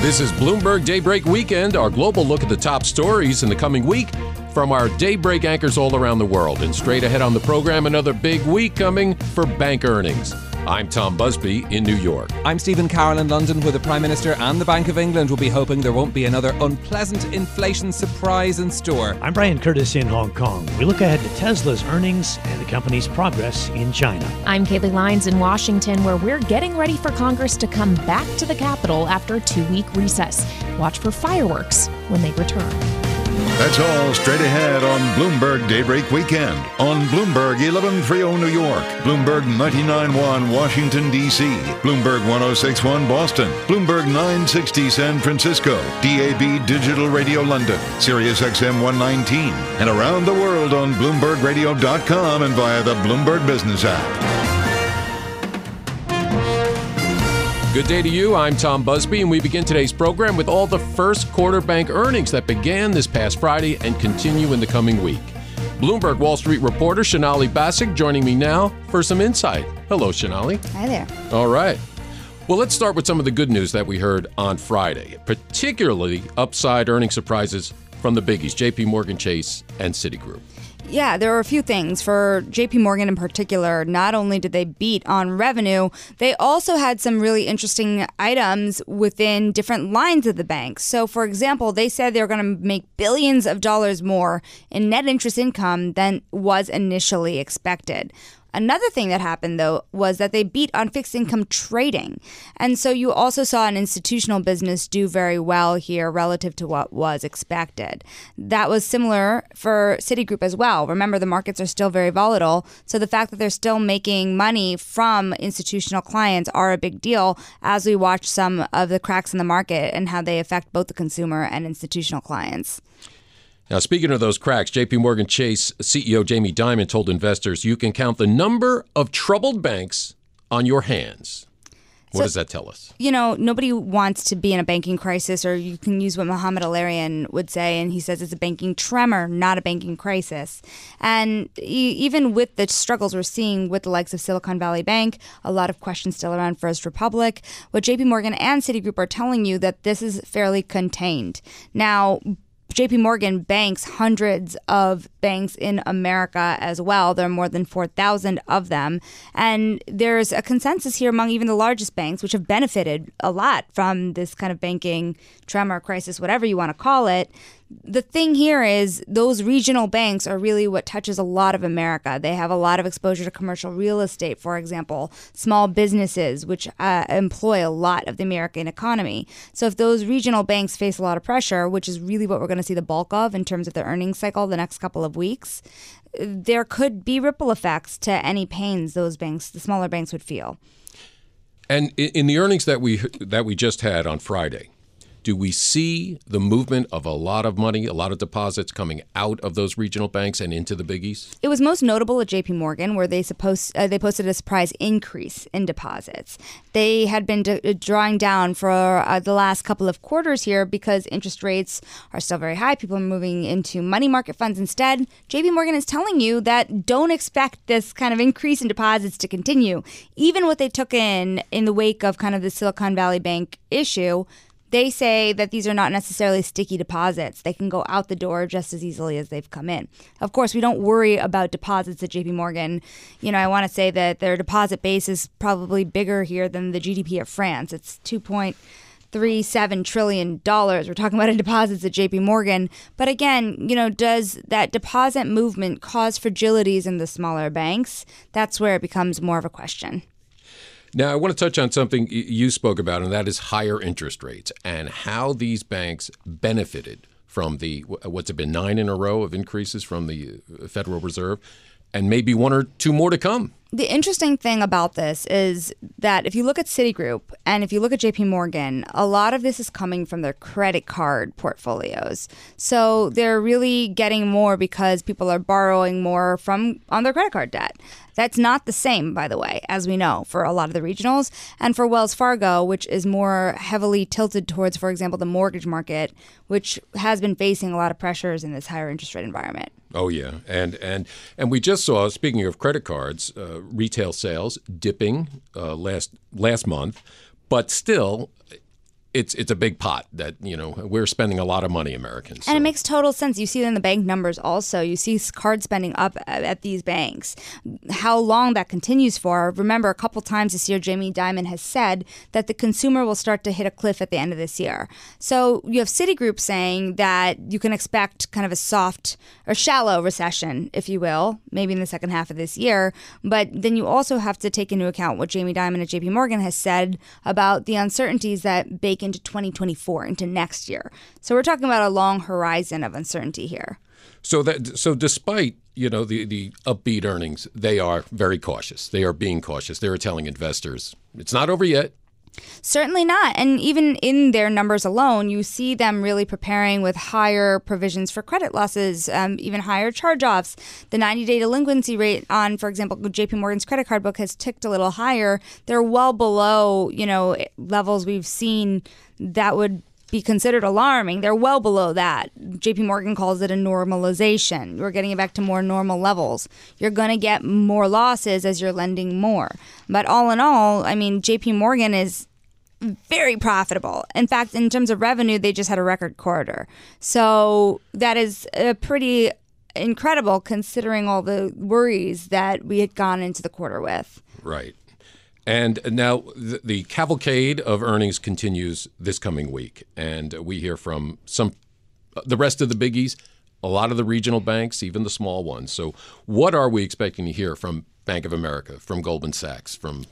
This is Bloomberg Daybreak Weekend, our global look at the top stories in the coming week from our daybreak anchors all around the world. And straight ahead on the program, another big week coming for bank earnings. I'm Tom Busby in New York. I'm Stephen Carroll in London, where the Prime Minister and the Bank of England will be hoping there won't be another unpleasant inflation surprise in store. I'm Brian Curtis in Hong Kong. We look ahead to Tesla's earnings and the company's progress in China. I'm Kailey Leinz in Washington, where we're getting ready for Congress to come back to the Capitol after a two week recess. Watch for fireworks when they return. That's all straight ahead on Bloomberg Daybreak Weekend on Bloomberg 1130 New York, Bloomberg 991 Washington, D.C., Bloomberg 1061 Boston, Bloomberg 960 San Francisco, DAB Digital Radio London, Sirius XM 119, and around the world on BloombergRadio.com and via the Bloomberg Business app. Good day to you. I'm Tom Busby, and we begin today's program with all the first quarter bank earnings that began this past Friday and continue in the coming week. Bloomberg Wall Street reporter Sonali Basak joining me now for some insight. Hello, Sonali. Hi there. All right. Well, let's start with some of the good news that we heard on Friday, particularly upside earning surprises from the biggies, JP Morgan Chase and Citigroup. Yeah, there were a few things. For JP Morgan in particular, not only did they beat on revenue, they also had some really interesting items within different lines of the bank. So, for example, they said they were going to make billions of dollars more in net interest income than was initially expected. Another thing that happened, though, was that they beat on fixed income trading. And so you also saw an institutional business do very well here relative to what was expected. That was similar for Citigroup as well. Remember, the markets are still very volatile. So the fact that they're still making money from institutional clients are a big deal as we watch some of the cracks in the market and how they affect both the consumer and institutional clients. Now, speaking of those cracks, JP Morgan Chase CEO Jamie Dimon told investors you can count the number of troubled banks on your hands. What so, does that tell us? You know, nobody wants to be in a banking crisis, or you can use what Mohamed El-Erian would say, and he says it's a banking tremor, not a banking crisis. And even with the struggles we're seeing with the likes of Silicon Valley Bank, a lot of questions still around First Republic, what JP Morgan and Citigroup are telling you that this is fairly contained. Now, JP Morgan banks hundreds of banks in America as well. There are more than 4,000 of them. And there's a consensus here among even the largest banks, which have benefited a lot from this kind of banking tremor crisis, whatever you want to call it, the thing here is those regional banks are really what touches a lot of America. They have a lot of exposure to commercial real estate, for example, small businesses, which uh, employ a lot of the American economy. So if those regional banks face a lot of pressure, which is really what we're going to see the bulk of in terms of their earnings cycle the next couple of weeks, there could be ripple effects to any pains those banks, the smaller banks, would feel. And in the earnings that we that we just had on Friday, do we see the movement of a lot of money, a lot of deposits coming out of those regional banks and into the biggies? It was most notable at J.P. Morgan, where they supposed uh, they posted a surprise increase in deposits. They had been uh, drawing down for uh, the last couple of quarters here because interest rates are still very high. People are moving into money market funds instead. J.P. Morgan is telling you that don't expect this kind of increase in deposits to continue, even what they took in in the wake of kind of the Silicon Valley Bank issue they say that these are not necessarily sticky deposits. They can go out the door just as easily as they've come in. Of course, we don't worry about deposits at JP Morgan. You know, I want to say that their deposit base is probably bigger here than the GDP of France. It's 2. three seven trillion dollars. We're talking about in deposits at J.P. Morgan. But again, you know, does that deposit movement cause fragilities in the smaller banks? That's where it becomes more of a question. Now, I want to touch on something you spoke about, and that is higher interest rates and how these banks benefited from the what's it been nine in a row of increases from the uh, Federal Reserve, and maybe one or two more to come the interesting thing about this is that if you look at Citigroup and if you look at JP Morgan, a lot of this is coming from their credit card portfolios. So they're really getting more because people are borrowing more from on their credit card debt. That's not the same, by the way, as we know, for a lot of the regionals. And for Wells Fargo, which is more heavily tilted towards, for example, the mortgage market, which has been facing a lot of pressures in this higher interest rate environment. Oh yeah, and and and we just saw. Speaking of credit cards, uh, retail sales dipping uh, last last month, but still it's it's a big pot that you know we're spending a lot of money Americans. So. And it makes total sense. You see it in the bank numbers also. You see card spending up uh, at these banks. How long that continues for? Remember, a couple times this year, Jamie Dimon has said that the consumer will start to hit a cliff at the end of this year. So you have Citigroup saying that you can expect kind of a soft or shallow recession, if you will, maybe in the second half of this year. But then you also have to take into account what Jamie Dimon at J.P. Morgan has said about the uncertainties that bake into 2024, into next year. So we're talking about a long horizon of uncertainty here. So that so despite you know the the upbeat earnings, they are very cautious. They are being cautious. They are telling investors it's not over yet. Certainly not. And even in their numbers alone, you see them really preparing with higher provisions for credit losses, um, even higher charge offs. The 90 day delinquency rate on, for example, JP Morgan's credit card book has ticked a little higher. They're well below, you know, levels we've seen that would be considered alarming. They're well below that. JP Morgan calls it a normalization. We're getting it back to more normal levels. You're going to get more losses as you're lending more. But all in all, I mean, JP Morgan is very profitable. In fact, in terms of revenue, they just had a record quarter. So that is a pretty incredible considering all the worries that we had gone into the quarter with. Right. And now the, the cavalcade of earnings continues this coming week. And we hear from some uh, the rest of the biggies, a lot of the regional banks, even the small ones. So, what are we expecting to hear from Bank of America, from Goldman Sachs, from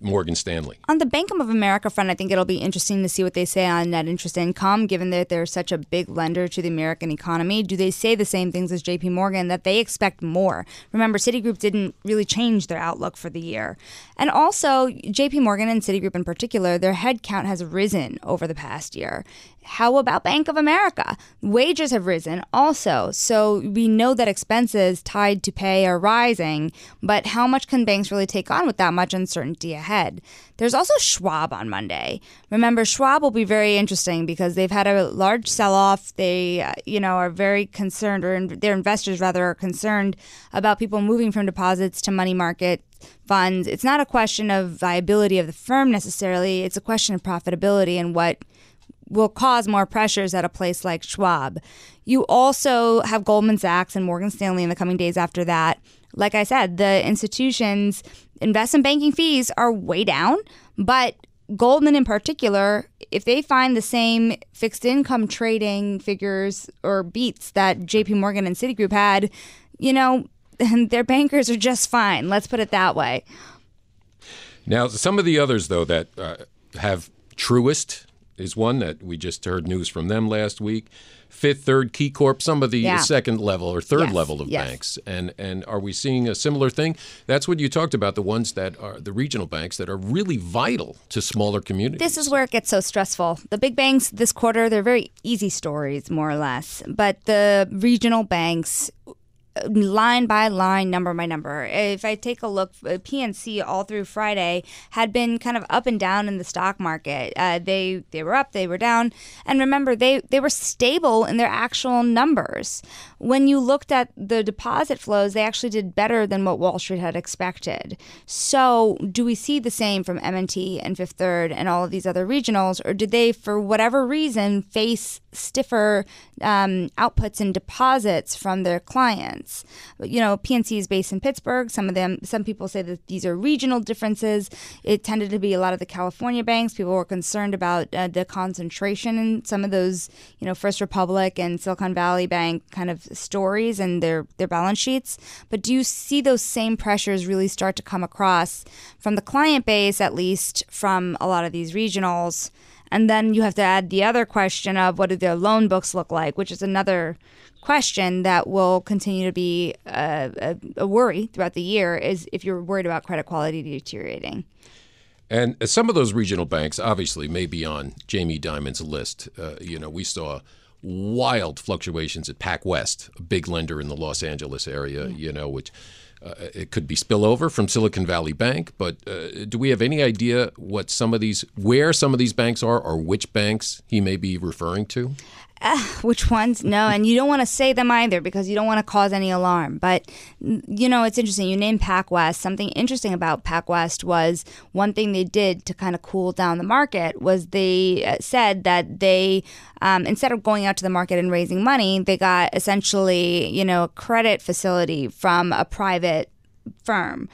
Morgan Stanley. On the Bank of America front, I think it'll be interesting to see what they say on net interest income, given that they're such a big lender to the American economy. Do they say the same things as JP Morgan that they expect more? Remember, Citigroup didn't really change their outlook for the year. And also, JP Morgan and Citigroup in particular, their headcount has risen over the past year. How about Bank of America? Wages have risen also. So we know that expenses tied to pay are rising, but how much can banks really take on with that much uncertainty ahead? There's also Schwab on Monday. Remember, Schwab will be very interesting because they've had a large sell off. They, uh, you know, are very concerned, or their investors rather are concerned about people moving from deposits to money market funds. It's not a question of viability of the firm necessarily, it's a question of profitability and what will cause more pressures at a place like Schwab. You also have Goldman Sachs and Morgan Stanley in the coming days after that. Like I said, the institutions' investment banking fees are way down, but Goldman in particular, if they find the same fixed income trading figures or beats that JP Morgan and Citigroup had, you know, their bankers are just fine. Let's put it that way. Now, some of the others, though, that uh, have Truist is one that we just heard news from them last week. Fifth, Third, KeyCorp, some of the yeah. second level or third yes. level of yes. banks, and and are we seeing a similar thing? That's what you talked about. The ones that are the regional banks that are really vital to smaller communities. This is where it gets so stressful. The big banks this quarter, they're very easy stories, more or less, but the regional banks line by line, number by number. If I take a look, uh, PNC all through Friday had been kind of up and down in the stock market. Uh, they they were up, they were down, and remember they they were stable in their actual numbers. When you looked at the deposit flows, they actually did better than what Wall Street had expected. So, do we see the same from M&T and Fifth Third and all of these other regionals, or did they, for whatever reason, face stiffer um, outputs and deposits from their clients? You know, PNC is based in Pittsburgh. Some of them, some people say that these are regional differences. It tended to be a lot of the California banks. People were concerned about uh, the concentration in some of those, you know, First Republic and Silicon Valley Bank kind of stories and their their balance sheets. But do you see those same pressures really start to come across from the client base, at least from a lot of these regionals? And then you have to add the other question of what do their loan books look like, which is another question that will continue to be a, a, a worry throughout the year is if you're worried about credit quality deteriorating. And some of those regional banks obviously may be on Jamie Dimon's list. Uh, you know, we saw wild fluctuations at PacWest, a big lender in the Los Angeles area, you know, which uh, it could be spillover from Silicon Valley Bank, but uh, do we have any idea what some of these, where some of these banks are, or which banks he may be referring to? Uh, which ones? No, and you don't want to say them either because you don't want to cause any alarm. But you know, it's interesting. You named PacWest. Something interesting about PacWest was one thing they did to kind of cool down the market was they uh, said that they, um, instead of going out to the market and raising money, they got essentially, you know, a credit facility from a private firm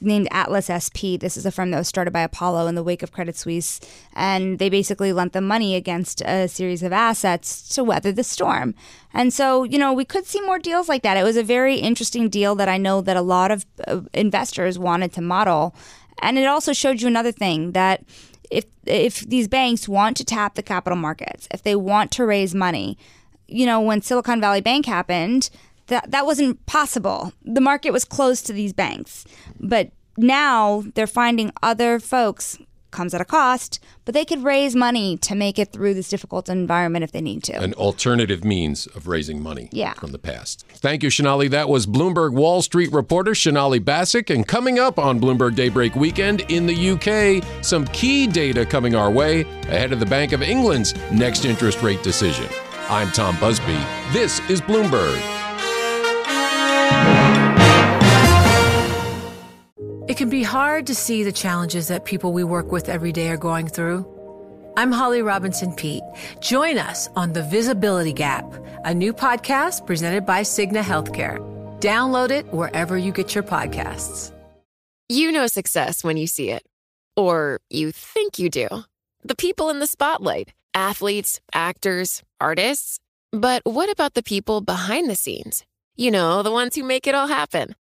named Atlas SP. This is a firm that was started by Apollo in the wake of Credit Suisse. And they basically lent them money against a series of assets to weather the storm. And so, you know, we could see more deals like that. It was a very interesting deal that I know that a lot of uh, investors wanted to model. And it also showed you another thing that if if these banks want to tap the capital markets, if they want to raise money, you know, when Silicon Valley Bank happened, that that wasn't possible. The market was closed to these banks. But now they're finding other folks comes at a cost, but they could raise money to make it through this difficult environment if they need to. An alternative means of raising money yeah. from the past. Thank you, Sonali. That was Bloomberg Wall Street reporter Sonali Basak. And coming up on Bloomberg Daybreak Weekend in the UK, some key data coming our way ahead of the Bank of England's next interest rate decision. I'm Tom Busby. This is Bloomberg. It can be hard to see the challenges that people we work with every day are going through. I'm Holly Robinson Peete. Join us on The Visibility Gap, a new podcast presented by Cigna Healthcare. Download it wherever you get your podcasts. You know success when you see it, or you think you do. The people in the spotlight athletes, actors, artists. But what about the people behind the scenes? You know, the ones who make it all happen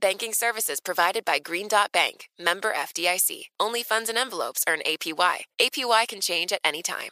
Banking services provided by Green Dot Bank, member FDIC. Only funds and envelopes earn APY. APY can change at any time.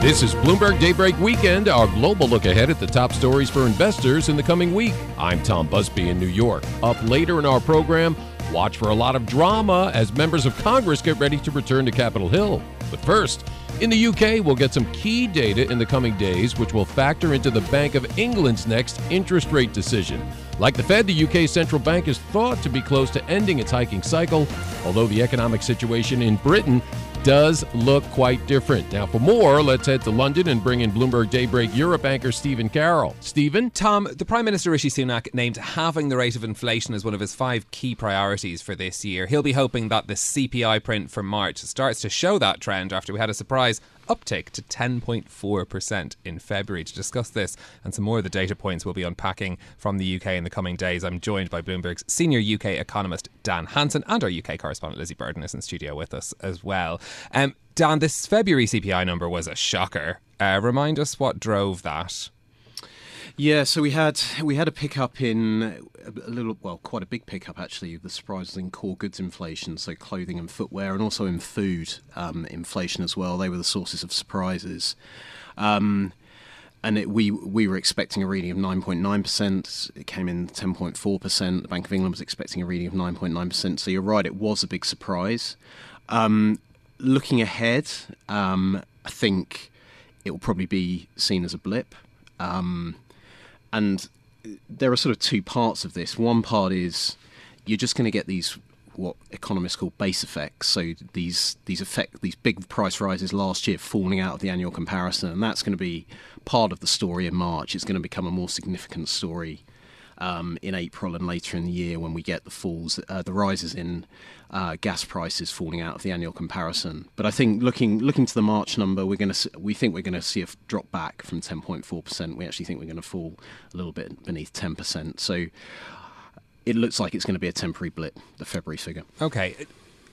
This is Bloomberg Daybreak Weekend, our global look ahead at the top stories for investors in the coming week. I'm Tom Busby in New York. Up later in our program, watch for a lot of drama as members of Congress get ready to return to Capitol Hill. But first, in the UK, we'll get some key data in the coming days, which will factor into the Bank of England's next interest rate decision. Like the Fed, the UK central bank is thought to be close to ending its hiking cycle, although the economic situation in Britain does look quite different. Now, for more, let's head to London and bring in Bloomberg Daybreak Europe anchor Stephen Carroll. Stephen? Tom, the Prime Minister Rishi Sunak named halving the rate of inflation as one of his five key priorities for this year. He'll be hoping that the CPI print for March starts to show that trend after we had a surprise uptick to 10.4% in February. To discuss this and some more of the data points we'll be unpacking from the UK in the coming days, I'm joined by Bloomberg's senior UK economist Dan Hanson and our UK correspondent Lizzie Burden is in studio with us as well. Um, Dan, this February CPI number was a shocker. Uh, remind us what drove that. Yeah, so we had we had a pickup in a little, well, quite a big pickup actually. The surprises in core goods inflation, so clothing and footwear, and also in food um, inflation as well. They were the sources of surprises. Um, and it, we we were expecting a reading of 9.9%. It came in 10.4%. The Bank of England was expecting a reading of 9.9%. So you're right, it was a big surprise. Um, looking ahead, um, I think it will probably be seen as a blip. Um, and there are sort of two parts of this. One part is you're just going to get these what economists call base effects. So these these effect these big price rises last year falling out of the annual comparison, and that's going to be part of the story in March. It's going to become a more significant story um, in April and later in the year when we get the falls, uh, the rises in uh, gas prices falling out of the annual comparison. But I think looking looking to the March number, we're going to we think we're going to see a drop back from 10.4 percent. We actually think we're going to fall a little bit beneath 10 percent. So it looks like it's going to be a temporary blip, the February figure. Okay.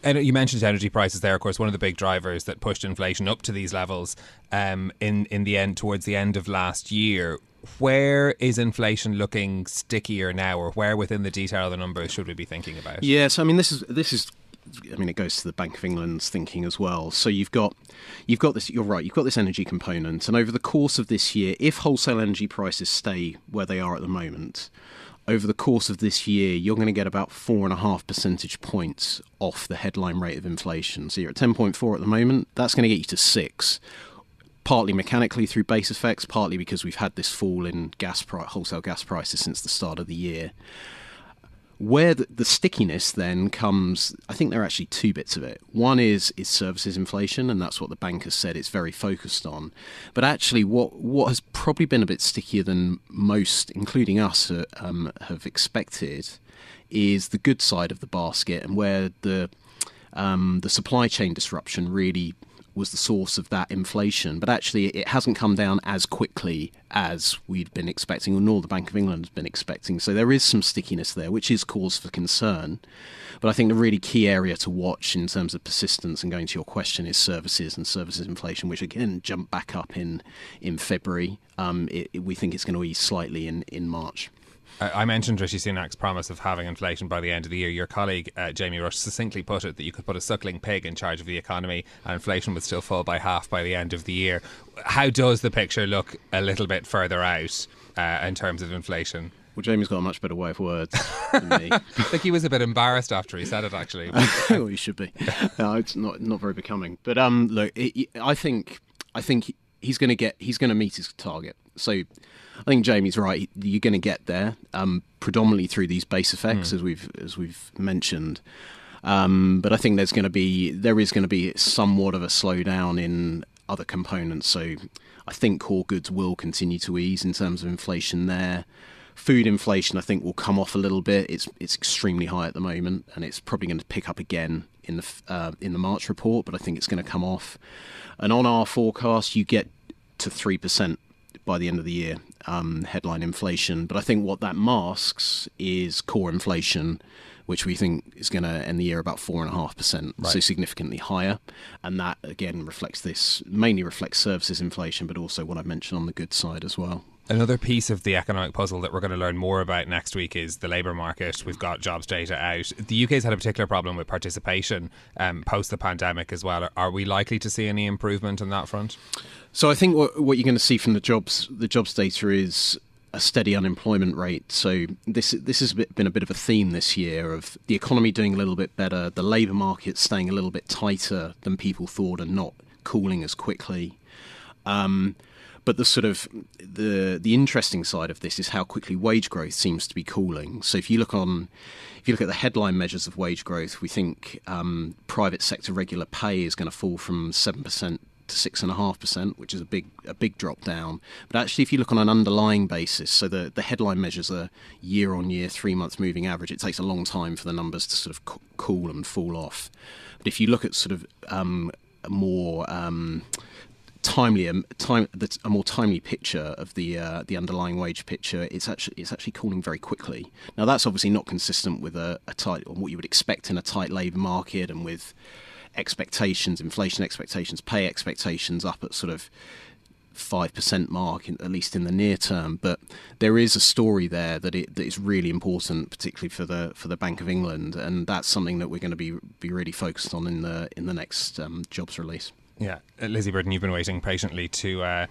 And you mentioned energy prices there, of course, one of the big drivers that pushed inflation up to these levels um, in in the end towards the end of last year. Where is inflation looking stickier now, or where within the detail of the numbers should we be thinking about? Yes, I mean this is this is I mean, it goes to the Bank of England's thinking as well. So you've got, you've got this. You're right. You've got this energy component, and over the course of this year, if wholesale energy prices stay where they are at the moment, over the course of this year, you're going to get about four and a half percentage points off the headline rate of inflation. So you're at 10.4 at the moment. That's going to get you to six, partly mechanically through base effects, partly because we've had this fall in gas wholesale gas prices since the start of the year. Where the, the, stickiness then comes, I think there are actually two bits of it. One is is services inflation, and that's what the bank has said it's very focused on. But actually, what what has probably been a bit stickier than most, including us, uh, um, have expected, is the good side of the basket, and where the um, the supply chain disruption really was the source of that inflation. But actually, it hasn't come down as quickly as we'd been expecting, or nor the Bank of England has been expecting. So there is some stickiness there, which is cause for concern. But I think the really key area to watch in terms of persistence and going to your question is services and services inflation, which again jumped back up in in February. Um, it, it, we think it's going to ease slightly in in March. I mentioned Rishi Sunak's promise of having inflation by the end of the year. Your colleague uh, Jamie Rush succinctly put it that you could put a suckling pig in charge of the economy and inflation would still fall by half by the end of the year. How does the picture look a little bit further out uh, in terms of inflation? Well, Jamie's got a much better way of words than me. I think he was a bit embarrassed after he said it. Actually, well, he should be. No, it's not not very becoming. But um, look, it, I think I think he's going to get he's going to meet his target. So I think Jamie's right. You're going to get there um, predominantly through these base effects, mm. as we've as we've mentioned. Um, but I think there's going to be there is going to be somewhat of a slowdown in other components. So I think core goods will continue to ease in terms of inflation there. Food inflation, I think, will come off a little bit. It's it's extremely high at the moment, and it's probably going to pick up again in the uh, in the March report. But I think it's going to come off. And on our forecast, you get to three percent by the end of the year, um, headline inflation. But I think what that masks is core inflation, which we think is going to end the year about four and a half percent, so significantly higher. And that again reflects this mainly reflects services inflation, but also what I mentioned on the goods side as well. Another piece of the economic puzzle that we're going to learn more about next week is the labour market. We've got jobs data out. The UK's had a particular problem with participation um, post the pandemic as well. Are we likely to see any improvement on that front? So I think what, what you're going to see from the jobs the jobs data is a steady unemployment rate. So this this has been a bit of a theme this year of the economy doing a little bit better, the labour market staying a little bit tighter than people thought, and not cooling as quickly. Um, but the sort of the the interesting side of this is how quickly wage growth seems to be cooling. So if you look on, if you look at the headline measures of wage growth, we think um, private sector regular pay is going to fall from seven percent to six and a half percent, which is a big a big drop down. But actually, if you look on an underlying basis, so the the headline measures are year on year, three month moving average. It takes a long time for the numbers to sort of cool and fall off. But if you look at sort of um, more um, timely a, time, a more timely picture of the uh, the underlying wage picture. It's actually it's actually cooling very quickly. Now that's obviously not consistent with a, a tight or what you would expect in a tight labour market and with expectations, inflation expectations, pay expectations up at sort of five percent mark, in, at least in the near term. But there is a story there that it that is really important, particularly for the for the Bank of England, and that's something that we're going to be be really focused on in the in the next um, jobs release. Yeah, Lizzie Burden, you've been waiting patiently to uh,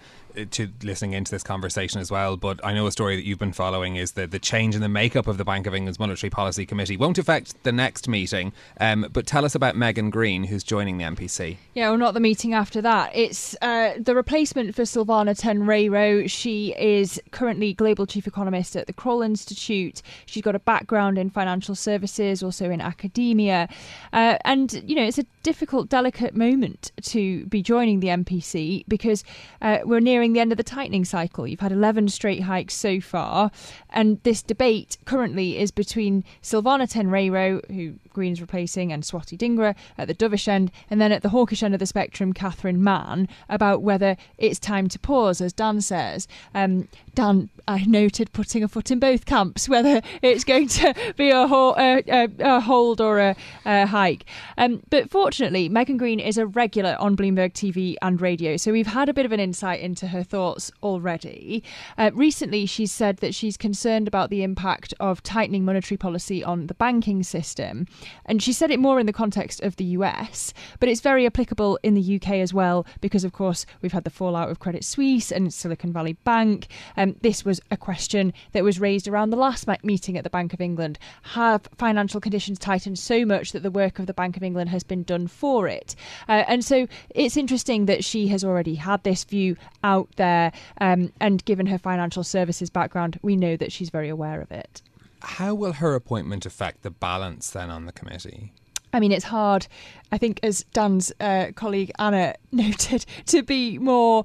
to listening into this conversation as well. But I know a story that you've been following is that the change in the makeup of the Bank of England's Monetary Policy Committee won't affect the next meeting. Um, but tell us about Megan Greene, who's joining the MPC. Yeah, well, not the meeting after that. It's uh, the replacement for Silvana Tenreiro. She is currently global chief economist at the Kroll Institute. She's got a background in financial services, also in academia, uh, and you know it's a difficult, delicate moment to be joining the MPC because uh, we're nearing the end of the tightening cycle. You've had 11 straight hikes so far, and this debate currently is between Silvana Tenreiro, who Greene's replacing, and Swati Dhingra at the dovish end, and then at the hawkish end of the spectrum, Catherine Mann, about whether it's time to pause, as Dan says. Um, Dan, I noted putting a foot in both camps, whether it's going to be a, ho- a, a, a hold or a, a hike. Um, but fortunately, Megan Greene is a regular on Bloomberg TV and radio, so we've had a bit of an insight into her thoughts already. Uh, recently, she said that she's concerned about the impact of tightening monetary policy on the banking system. And she said it more in the context of the US, but it's very applicable in the UK as well, because of course we've had the fallout of Credit Suisse and Silicon Valley Bank. Um, this was a question that was raised around the last meeting at the Bank of England. Have financial conditions tightened so much that the work of the Bank of England has been done for it? Uh, and so it's interesting that she has already had this view out there, um, and given her financial services background, we know that she's very aware of it. How will her appointment affect the balance then on the committee? I mean, it's hard, I think, as Dan's uh, colleague Anna noted, to be more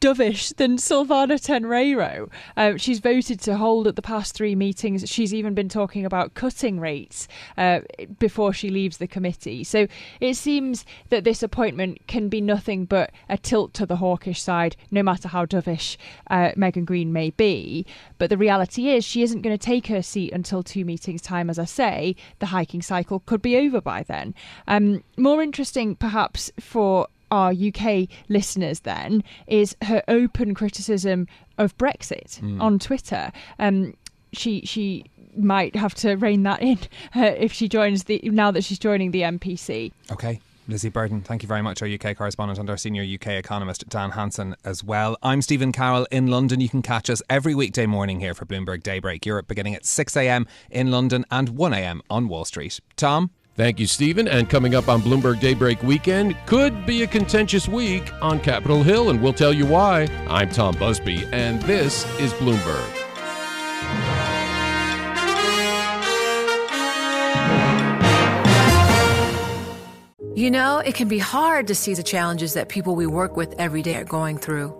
dovish than Silvana Tenreiro. Um, she's voted to hold at the past three meetings. She's even been talking about cutting rates uh, before she leaves the committee. So it seems that this appointment can be nothing but a tilt to the hawkish side, no matter how dovish uh, Megan Greene may be. But the reality is, she isn't going to take her seat until two meetings' time. As I say, the hiking cycle could be over by then. Um, more interesting, perhaps, for our UK listeners then is her open criticism of Brexit mm. on Twitter. Um, she she might have to rein that in uh, if she joins the now that she's joining the MPC. Okay. Lizzie Burden, thank you very much, our UK correspondent and our senior UK economist, Dan Hanson, as well. I'm Stephen Carroll in London. You can catch us every weekday morning here for Bloomberg Daybreak Europe, beginning at 6am in London and 1am on Wall Street. Tom? Thank you, Stephen. And coming up on Bloomberg Daybreak Weekend, could be a contentious week on Capitol Hill, and we'll tell you why. I'm Tom Busby, and this is Bloomberg. You know, it can be hard to see the challenges that people we work with every day are going through.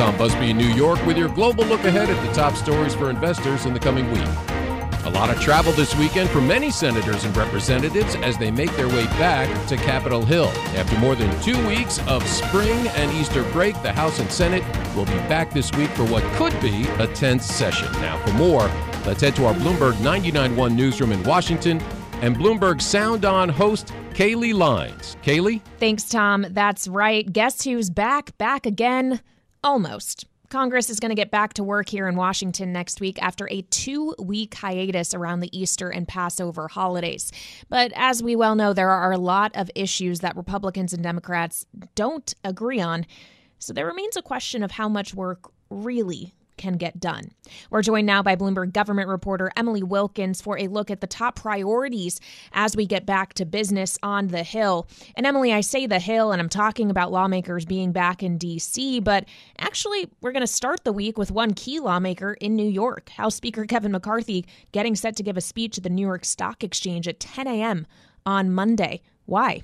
Tom Busby in New York with your global look ahead at the top stories for investors in the coming week. A lot of travel this weekend for many senators and representatives as they make their way back to Capitol Hill. After more than two weeks of spring and Easter break, the House and Senate will be back this week for what could be a tense session. Now, for more, let's head to our Bloomberg 99.1 newsroom in Washington and Bloomberg Sound On host Kailey Leinz. Kailey? Thanks, Tom. That's right. Guess who's back? Back again? Almost. Congress is going to get back to work here in Washington next week after a two week hiatus around the Easter and Passover holidays. But as we well know, there are a lot of issues that Republicans and Democrats don't agree on. So there remains a question of how much work really can get done. We're joined now by Bloomberg government reporter Emily Wilkins for a look at the top priorities as we get back to business on the Hill. And Emily, I say the Hill, and I'm talking about lawmakers being back in D.C., but actually, we're going to start the week with one key lawmaker in New York House Speaker Kevin McCarthy getting set to give a speech at the New York Stock Exchange at 10 a.m. on Monday. Why?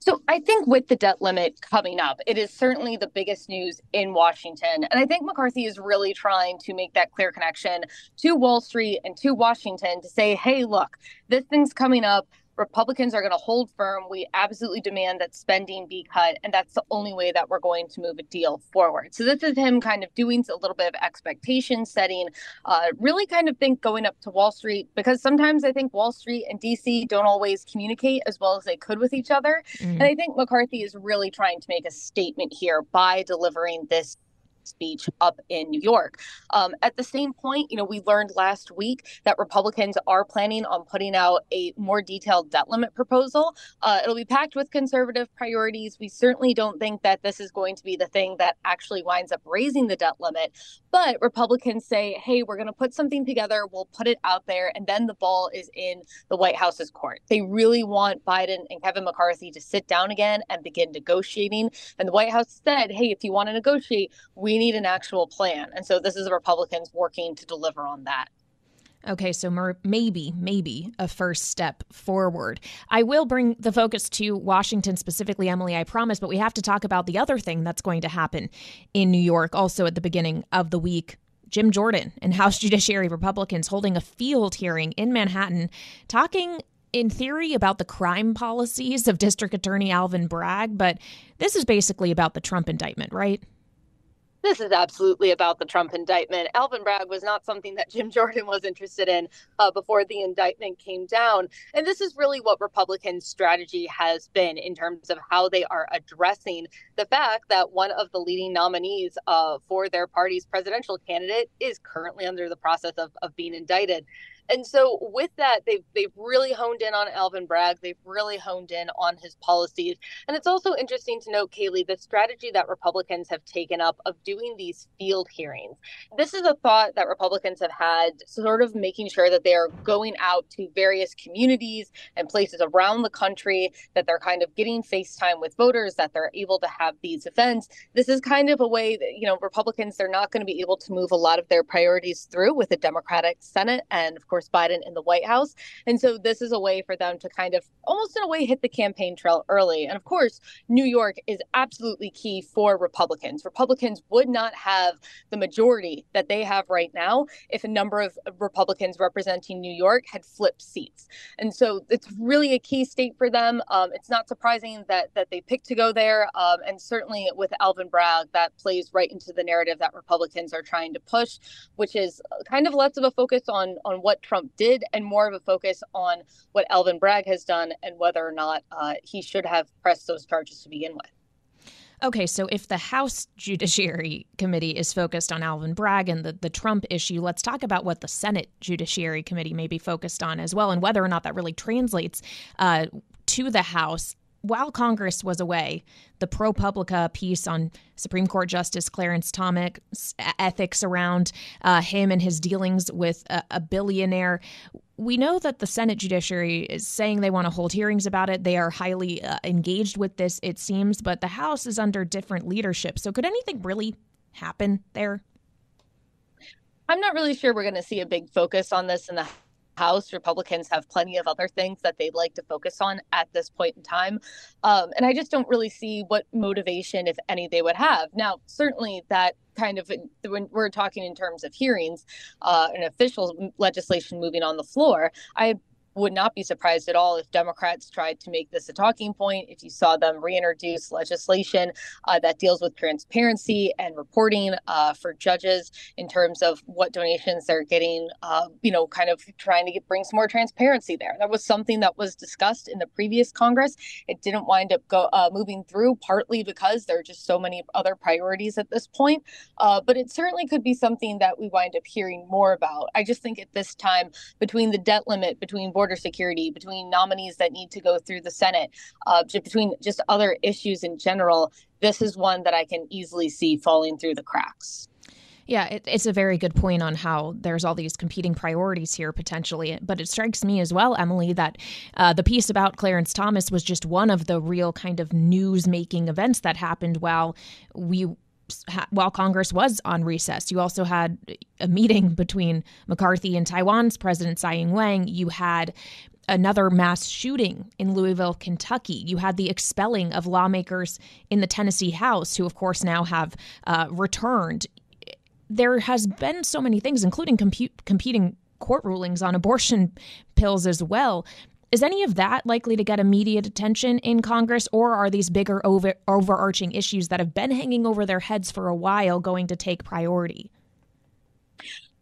So I think with the debt limit coming up, it is certainly the biggest news in Washington. And I think McCarthy is really trying to make that clear connection to Wall Street and to Washington to say, hey, look, this thing's coming up. Republicans are going to hold firm. We absolutely demand that spending be cut. And that's the only way that we're going to move a deal forward. So this is him kind of doing a little bit of expectation setting, uh, really kind of think going up to Wall Street, because sometimes I think Wall Street and DC don't always communicate as well as they could with each other. Mm-hmm. And I think McCarthy is really trying to make a statement here by delivering this speech up in New York. Um, at the same point, you know, we learned last week that Republicans are planning on putting out a more detailed debt limit proposal. Uh, it'll be packed with conservative priorities. We certainly don't think that this is going to be the thing that actually winds up raising the debt limit. But Republicans say, hey, we're going to put something together, we'll put it out there, and then the ball is in the White House's court. They really want Biden and Kevin McCarthy to sit down again and begin negotiating. And the White House said, hey, if you want to negotiate, we we need an actual plan. And so this is the Republicans working to deliver on that. Okay, so maybe, maybe a first step forward. I will bring the focus to Washington specifically, Emily, I promise, but we have to talk about the other thing that's going to happen in New York also at the beginning of the week. Jim Jordan and House Judiciary Republicans holding a field hearing in Manhattan, talking in theory about the crime policies of District Attorney Alvin Bragg, but this is basically about the Trump indictment, right? This is absolutely about the Trump indictment. Alvin Bragg was not something that Jim Jordan was interested in uh, before the indictment came down. And this is really what Republicans' strategy has been in terms of how they are addressing the fact that one of the leading nominees uh, for their party's presidential candidate is currently under the process of, of being indicted. And so with that, they've they've really honed in on Alvin Bragg. They've really honed in on his policies. And it's also interesting to note, Kailey, the strategy that Republicans have taken up of doing these field hearings. This is a thought that Republicans have had, sort of making sure that they are going out to various communities and places around the country, that they're kind of getting FaceTime with voters, that they're able to have these events. This is kind of a way that, you know, Republicans, they're not going to be able to move a lot of their priorities through with a Democratic Senate and, of course, course, Biden in the White House. And so this is a way for them to kind of almost in a way hit the campaign trail early. And of course, New York is absolutely key for Republicans. Republicans would not have the majority that they have right now if a number of Republicans representing New York had flipped seats. And so it's really a key state for them. Um, it's not surprising that that they picked to go there. Um, and certainly with Alvin Bragg, that plays right into the narrative that Republicans are trying to push, which is kind of less of a focus on on what Trump did and more of a focus on what Alvin Bragg has done and whether or not uh, he should have pressed those charges to begin with. Okay, so if the House Judiciary Committee is focused on Alvin Bragg and the, the Trump issue, let's talk about what the Senate Judiciary Committee may be focused on as well and whether or not that really translates uh, to the House while Congress was away, the ProPublica piece on Supreme Court Justice Clarence Thomas ethics around uh, him and his dealings with a, a, billionaire. We know that the Senate Judiciary is saying they want to hold hearings about it. They are highly uh, engaged with this, it seems, but the House is under different leadership. So, could anything really happen there? I'm not really sure we're going to see a big focus on this in the House, Republicans have plenty of other things that they'd like to focus on at this point in time. Um, and I just don't really see what motivation, if any, they would have. Now, certainly that kind of when we're talking in terms of hearings uh, and official legislation moving on the floor, I would not be surprised at all if Democrats tried to make this a talking point. If you saw them reintroduce legislation uh, that deals with transparency and reporting uh, for judges in terms of what donations they're getting, uh, you know, kind of trying to get, bring some more transparency there. That was something that was discussed in the previous Congress. It didn't wind up go, uh, moving through, partly because there are just so many other priorities at this point. Uh, but it certainly could be something that we wind up hearing more about. I just think at this time, between the debt limit, between border security, between nominees that need to go through the Senate, uh, between just other issues in general, this is one that I can easily see falling through the cracks. Yeah, it, it's a very good point on how there's all these competing priorities here potentially. But it strikes me as well, Emily, that uh, the piece about Clarence Thomas was just one of the real kind of news making events that happened while we while Congress was on recess. You also had a meeting between McCarthy and Taiwan's President Tsai Ing wen. You had another mass shooting in Louisville, Kentucky. You had the expelling of lawmakers in the Tennessee House, who, of course, now have uh, returned. There has been so many things, including competing court rulings on abortion pills as well. Is any of that likely to get immediate attention in Congress, or are these bigger over, overarching issues that have been hanging over their heads for a while going to take priority?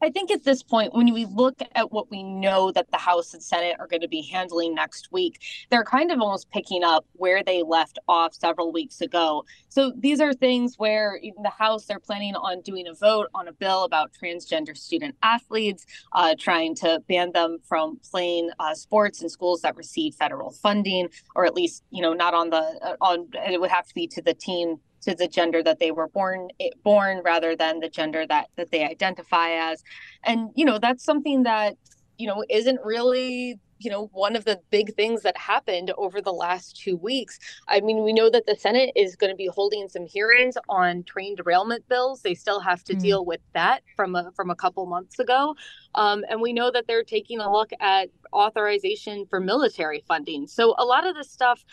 I think at this point, when we look at what we know that the House and Senate are going to be handling next week, they're kind of almost picking up where they left off several weeks ago. So these are things where in the House, they're planning on doing a vote on a bill about transgender student athletes, uh, trying to ban them from playing uh, sports in schools that receive federal funding, or at least, you know, not on the, uh, on, it would have to be to the team to the gender that they were born born rather than the gender that that they identify as. And you know that's something that you know isn't really you know one of the big things that happened over the last two weeks i mean we know that the senate is going to be holding some hearings on train derailment bills they still have to mm. deal with that from a from a couple months ago um, and we know that they're taking a look at authorization for military funding. So a lot of this stuff,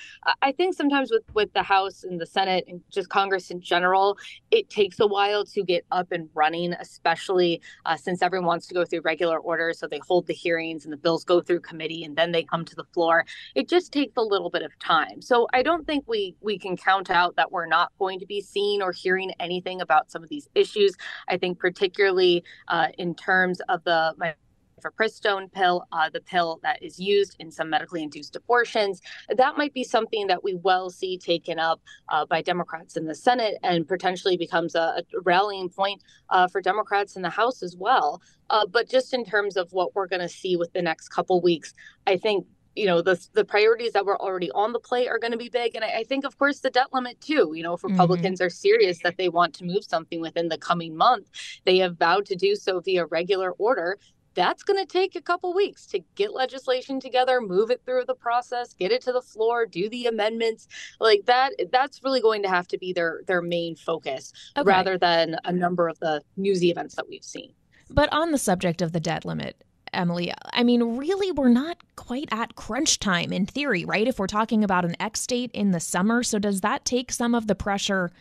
I think sometimes with with the House and the Senate and just Congress in general, it takes a while to get up and running, especially uh, since everyone wants to go through regular order. So they hold the hearings and the bills go through committee and then they come to the floor. It just takes a little bit of time. So I don't think we we can count out that we're not going to be seeing or hearing anything about some of these issues. I think particularly uh, in terms of the my mifepristone pill, uh, the pill that is used in some medically induced abortions. That might be something that we well see taken up uh, by Democrats in the Senate and potentially becomes a, a rallying point uh, for Democrats in the House as well. Uh, but just in terms of what we're going to see with the next couple weeks, I think you know the the priorities that were already on the plate are going to be big and I, I, think of course the debt limit too you know if mm-hmm. republicans mm-hmm. are serious that they want to move something within the coming month they have vowed to do so via regular order that's going to take a couple weeks to get legislation together, move it through the process, get it to the floor, do the amendments. Like that that's really going to have to be their their main focus okay. rather than a number of the newsy events that we've seen. But on the subject of the debt limit, Emily, I mean, really, we're not quite at crunch time in theory, right? If we're talking about an X date in the summer. So, does that take some of the pressure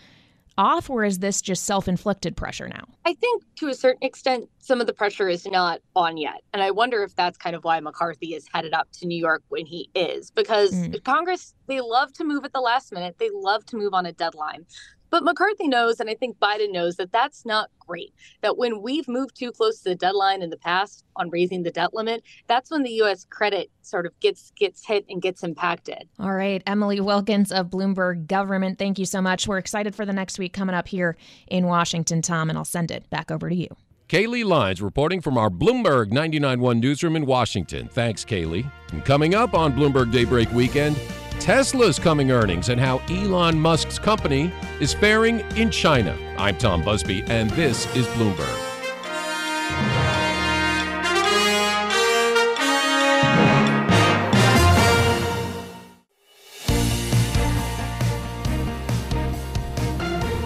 off, or is this just self inflicted pressure now? I think to a certain extent, some of the pressure is not on yet. And I wonder if that's kind of why McCarthy is headed up to New York when he is, because mm. Congress, they love to move at the last minute, they love to move on a deadline. But McCarthy knows, and I think Biden knows, that that's not great. That when we've moved too close to the deadline in the past on raising the debt limit, that's when the U.S. credit sort of gets gets hit and gets impacted. All right, Emily Wilkins of Bloomberg Government, thank you so much. We're excited for the next week coming up here in Washington, Tom, and I'll send it back over to you. Kailey Leinz reporting from our Bloomberg 99.1 newsroom in Washington. Thanks, Kailey. And coming up on Bloomberg Daybreak Weekend, Tesla's coming earnings and how Elon Musk's company is faring in China. I'm Tom Busby, and this is Bloomberg.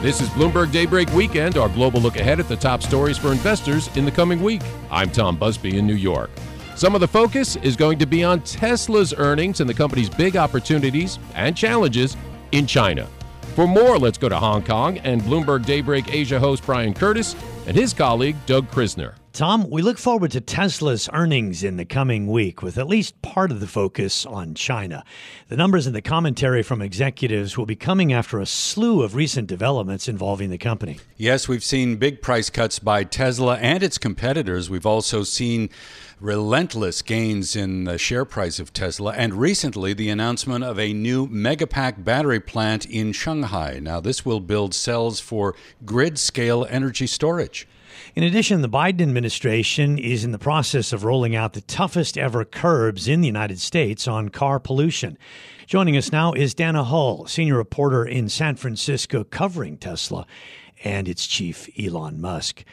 This is Bloomberg Daybreak Weekend, our global look ahead at the top stories for investors in the coming week. I'm Tom Busby in New York. Some of the focus is going to be on Tesla's earnings and the company's big opportunities and challenges in China. For more, let's go to Hong Kong and Bloomberg Daybreak Asia host Brian Curtis and his colleague Doug Krisner. Tom, we look forward to Tesla's earnings in the coming week with at least part of the focus on China. The numbers and the commentary from executives will be coming after a slew of recent developments involving the company. Yes, we've seen big price cuts by Tesla and its competitors. We've also seen relentless gains in the share price of Tesla, and recently the announcement of a new Megapack battery plant in Shanghai. Now, this will build cells for grid scale energy storage. In addition, the Biden administration is in the process of rolling out the toughest ever curbs in the United States on car pollution. Joining us now is Dana Hull, senior reporter in San Francisco covering Tesla and its chief, Elon Musk.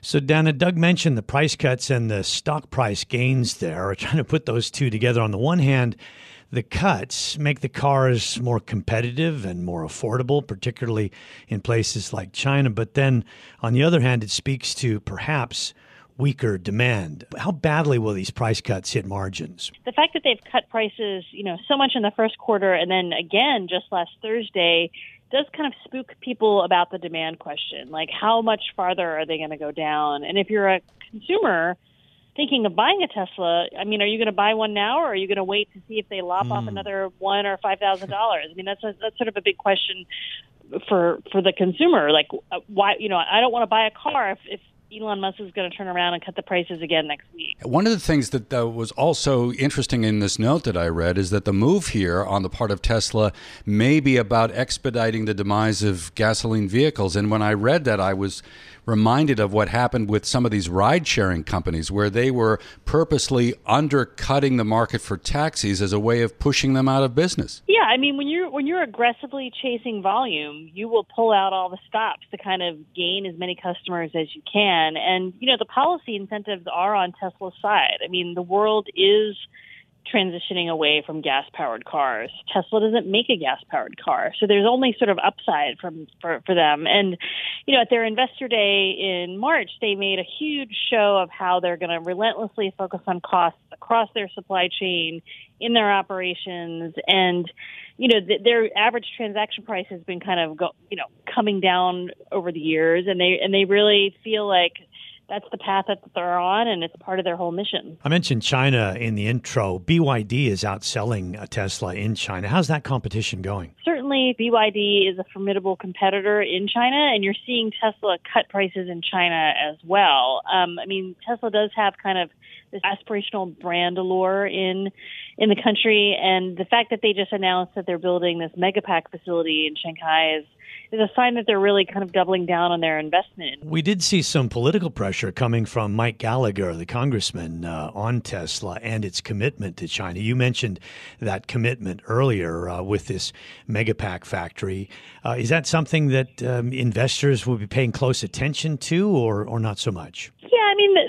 So, Dana, Doug mentioned the price cuts and the stock price gains there. Trying to put those two together. On the one hand, the cuts make the cars more competitive and more affordable, particularly in places like China. But then, on the other hand, it speaks to perhaps weaker demand. How badly will these price cuts hit margins? The fact that they've cut prices, you know, so much in the first quarter and then again just last Thursday does kind of spook people about the demand question. Like how much farther are they going to go down? And if you're a consumer, thinking of buying a Tesla, I mean, are you going to buy one now, or are you going to wait to see if they lop mm. off hmm. another one or five thousand dollars? I mean, that's a, that's sort of a big question for for the consumer. Like, uh, why you know, I don't want to buy a car if, if Elon Musk is going to turn around and cut the prices again next week. One of the things that uh, was also interesting in this note that I read is that the move here on the part of Tesla may be about expediting the demise of gasoline vehicles. And when I read that, I was reminded of what happened with some of these ride sharing companies where they were purposely undercutting the market for taxis as a way of pushing them out of business. Yeah, I mean when you're when you're aggressively chasing volume, you will pull out all the stops to kind of gain as many customers as you can. And you know, the policy incentives are on Tesla's side. I mean, the world is transitioning away from gas powered cars. Tesla doesn't make a gas powered car. So there's only sort of upside from for, for them. And you know, at their investor day in March, they made a huge show of how they're going to relentlessly focus on costs across their supply chain in their operations and you know th- their average transaction price has been kind of go, you know coming down over the years and they and they really feel like that's the path that they're on, and it's part of their whole mission. I mentioned China in the intro. BYD is outselling a Tesla in China. How's that competition going? Certainly, BYD is a formidable competitor in China, and you're seeing Tesla cut prices in China as well. Um, I mean, Tesla does have kind of this aspirational brand allure in in the country, and the fact that they just announced that they're building this megapack facility in Shanghai is is a sign that they're really kind of doubling down on their investment. We did see some political pressure coming from Mike Gallagher, the congressman, uh, on Tesla and its commitment to China. You mentioned that commitment earlier uh, with this Megapack factory. Uh, is that something that um, investors will be paying close attention to, or or not so much? Yeah,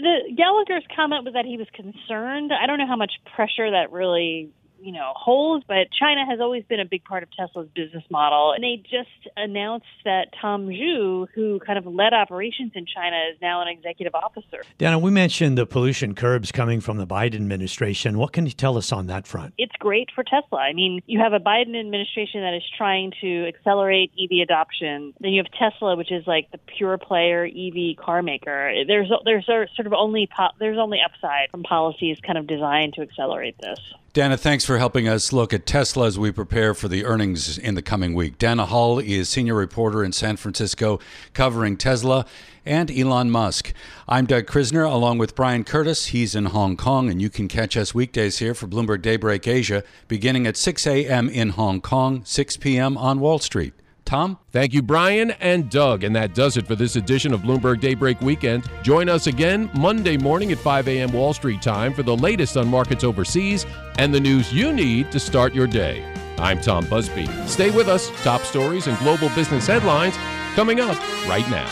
the, Gallagher's comment was that he was concerned. I don't know how much pressure that really you know holes, but China has always been a big part of Tesla's business model. And they just announced that Tom Zhu, who kind of led operations in China, is now an executive officer. Dana, we mentioned the pollution curbs coming from the Biden administration. What can you tell us on that front? It's great for Tesla. I mean, you have a Biden administration that is trying to accelerate EV adoption. Then you have Tesla, which is like the pure player EV car maker. There's there's sort of only po- there's only upside from policies kind of designed to accelerate this. Dana, thanks for helping us look at Tesla as we prepare for the earnings in the coming week. Dana Hull is senior reporter in San Francisco covering Tesla and Elon Musk. I'm Doug Krisner along with Brian Curtis. He's in Hong Kong, and you can catch us weekdays here for Bloomberg Daybreak Asia beginning at 6 a.m. in Hong Kong, 6 p.m. on Wall Street. Tom? Thank you, Brian and Doug. And that does it for this edition of Bloomberg Daybreak Weekend. Join us again Monday morning at 5 a.m. Wall Street time for the latest on markets overseas and the news you need to start your day. I'm Tom Busby. Stay with us. Top stories and global business headlines coming up right now.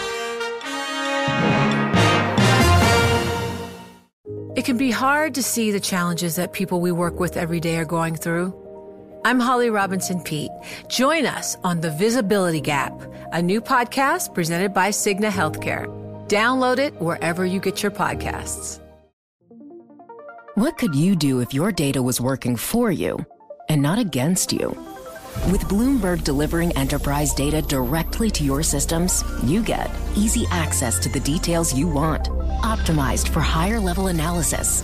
It can be hard to see the challenges that people we work with every day are going through. I'm Holly Robinson Peete. Join us on The Visibility Gap, a new podcast presented by Cigna Healthcare. Download it wherever you get your podcasts. What could you do if your data was working for you and not against you? With Bloomberg delivering enterprise data directly to your systems, you get easy access to the details you want, optimized for higher level analysis,